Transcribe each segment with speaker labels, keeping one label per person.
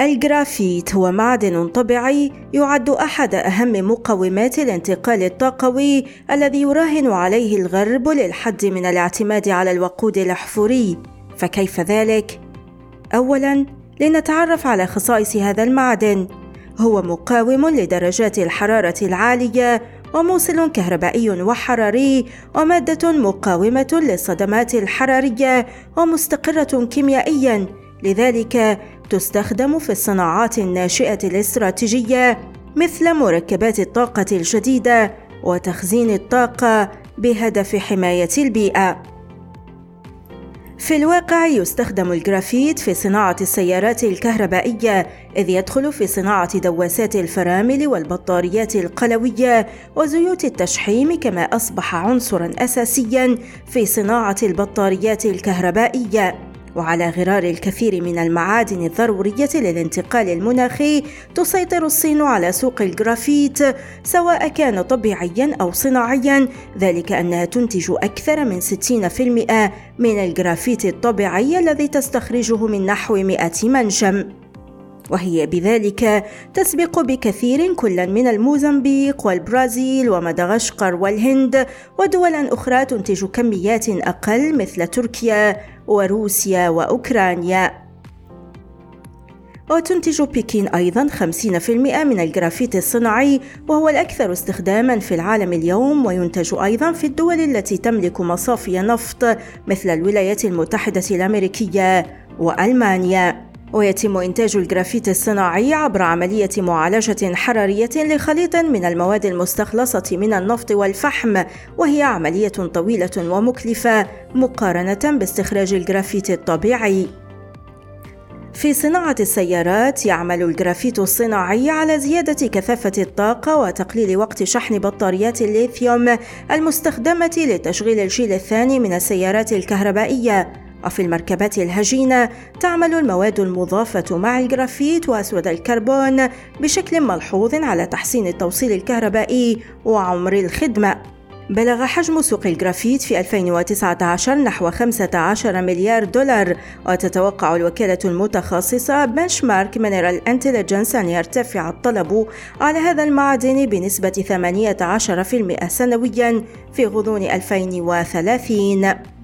Speaker 1: الجرافيت هو معدن طبيعي يعد أحد أهم مقومات الانتقال الطاقوي الذي يراهن عليه الغرب للحد من الاعتماد على الوقود الأحفوري. فكيف ذلك؟ اولا لنتعرف على خصائص هذا المعدن. هو مقاوم لدرجات الحرارة العالية وموصل كهربائي وحراري ومادة مقاومة للصدمات الحرارية ومستقرة كيميائيا. لذلك تستخدم في الصناعات الناشئة الاستراتيجية مثل مركبات الطاقة الجديده وتخزين الطاقة بهدف حماية البيئة. في الواقع يستخدم الجرافيت في صناعة السيارات الكهربائية إذ يدخل في صناعة دواسات الفرامل والبطاريات القلوية وزيوت التشحيم كما أصبح عنصرا أساسيا في صناعة البطاريات الكهربائية. وعلى غرار الكثير من المعادن الضرورية للانتقال المناخي تسيطر الصين على سوق الجرافيت سواء كان طبيعيا أو صناعيا. ذلك أنها تنتج أكثر من 60% من الجرافيت الطبيعي الذي تستخرجه من نحو 100 منجم وهي بذلك تسبق بكثير كلا من الموزمبيق والبرازيل ومدغشقر والهند ودولا أخرى تنتج كميات أقل مثل تركيا. وروسيا وأوكرانيا. وتنتج بكين أيضا 50% من الجرافيت الصناعي وهو الأكثر استخداما في العالم اليوم وينتج أيضا في الدول التي تملك مصافي نفط مثل الولايات المتحدة الأمريكية وألمانيا. ويتم إنتاج الجرافيت الصناعي عبر عملية معالجة حرارية لخليط من المواد المستخلصة من النفط والفحم وهي عملية طويلة ومكلفة مقارنة باستخراج الجرافيت الطبيعي. في صناعة السيارات يعمل الجرافيت الصناعي على زيادة كثافة الطاقة وتقليل وقت شحن بطاريات الليثيوم المستخدمة لتشغيل الجيل الثاني من السيارات الكهربائية. وفي المركبات الهجينة تعمل المواد المضافة مع الجرافيت وأسود الكربون بشكل ملحوظ على تحسين التوصيل الكهربائي وعمر الخدمة. بلغ حجم سوق الجرافيت في 2019 نحو 15 مليار دولار وتتوقع الوكالة المتخصصة Benchmark Mineral Intelligence أن يرتفع الطلب على هذا المعدن بنسبة 18% سنويا في غضون 2030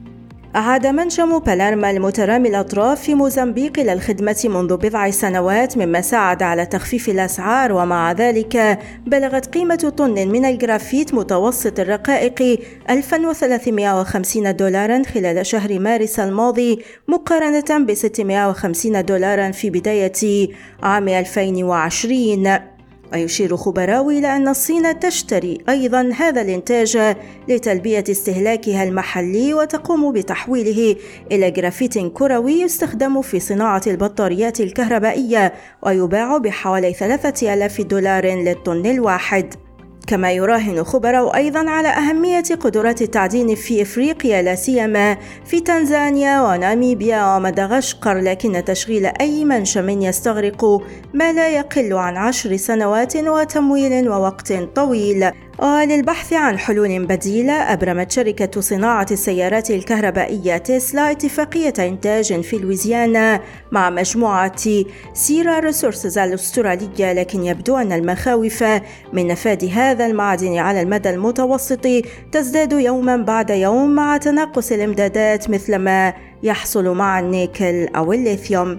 Speaker 1: عاد منجم بالاما المترامي الأطراف في موزمبيق إلى الخدمة منذ بضع سنوات مما ساعد على تخفيف الأسعار ومع ذلك بلغت قيمة طن من الجرافيت متوسط الرقائق 1350 دولارا خلال شهر مارس الماضي مقارنة ب 650 دولارا في بداية عام 2020 ويشير خبراء إلى أن الصين تشتري أيضا هذا الإنتاج لتلبية استهلاكها المحلي وتقوم بتحويله إلى جرافيت كروي يستخدم في صناعة البطاريات الكهربائية ويباع بحوالي 3000 دولار للطن الواحد. كما يراهن خبراء أيضا على أهمية قدرات التعدين في إفريقيا لا سيما في تنزانيا وناميبيا ومدغشقر لكن تشغيل أي منشم يستغرق ما لا يقل عن عشر سنوات وتمويل ووقت طويل. وللبحث عن حلول بديلة أبرمت شركة صناعة السيارات الكهربائية تسلا اتفاقية إنتاج في لويزيانا مع مجموعة سيرا ريسورسز الأسترالية لكن يبدو أن المخاوف من نفاذ هذا المعدن على المدى المتوسط تزداد يوما بعد يوم مع تناقص الإمدادات مثلما يحصل مع النيكل أو الليثيوم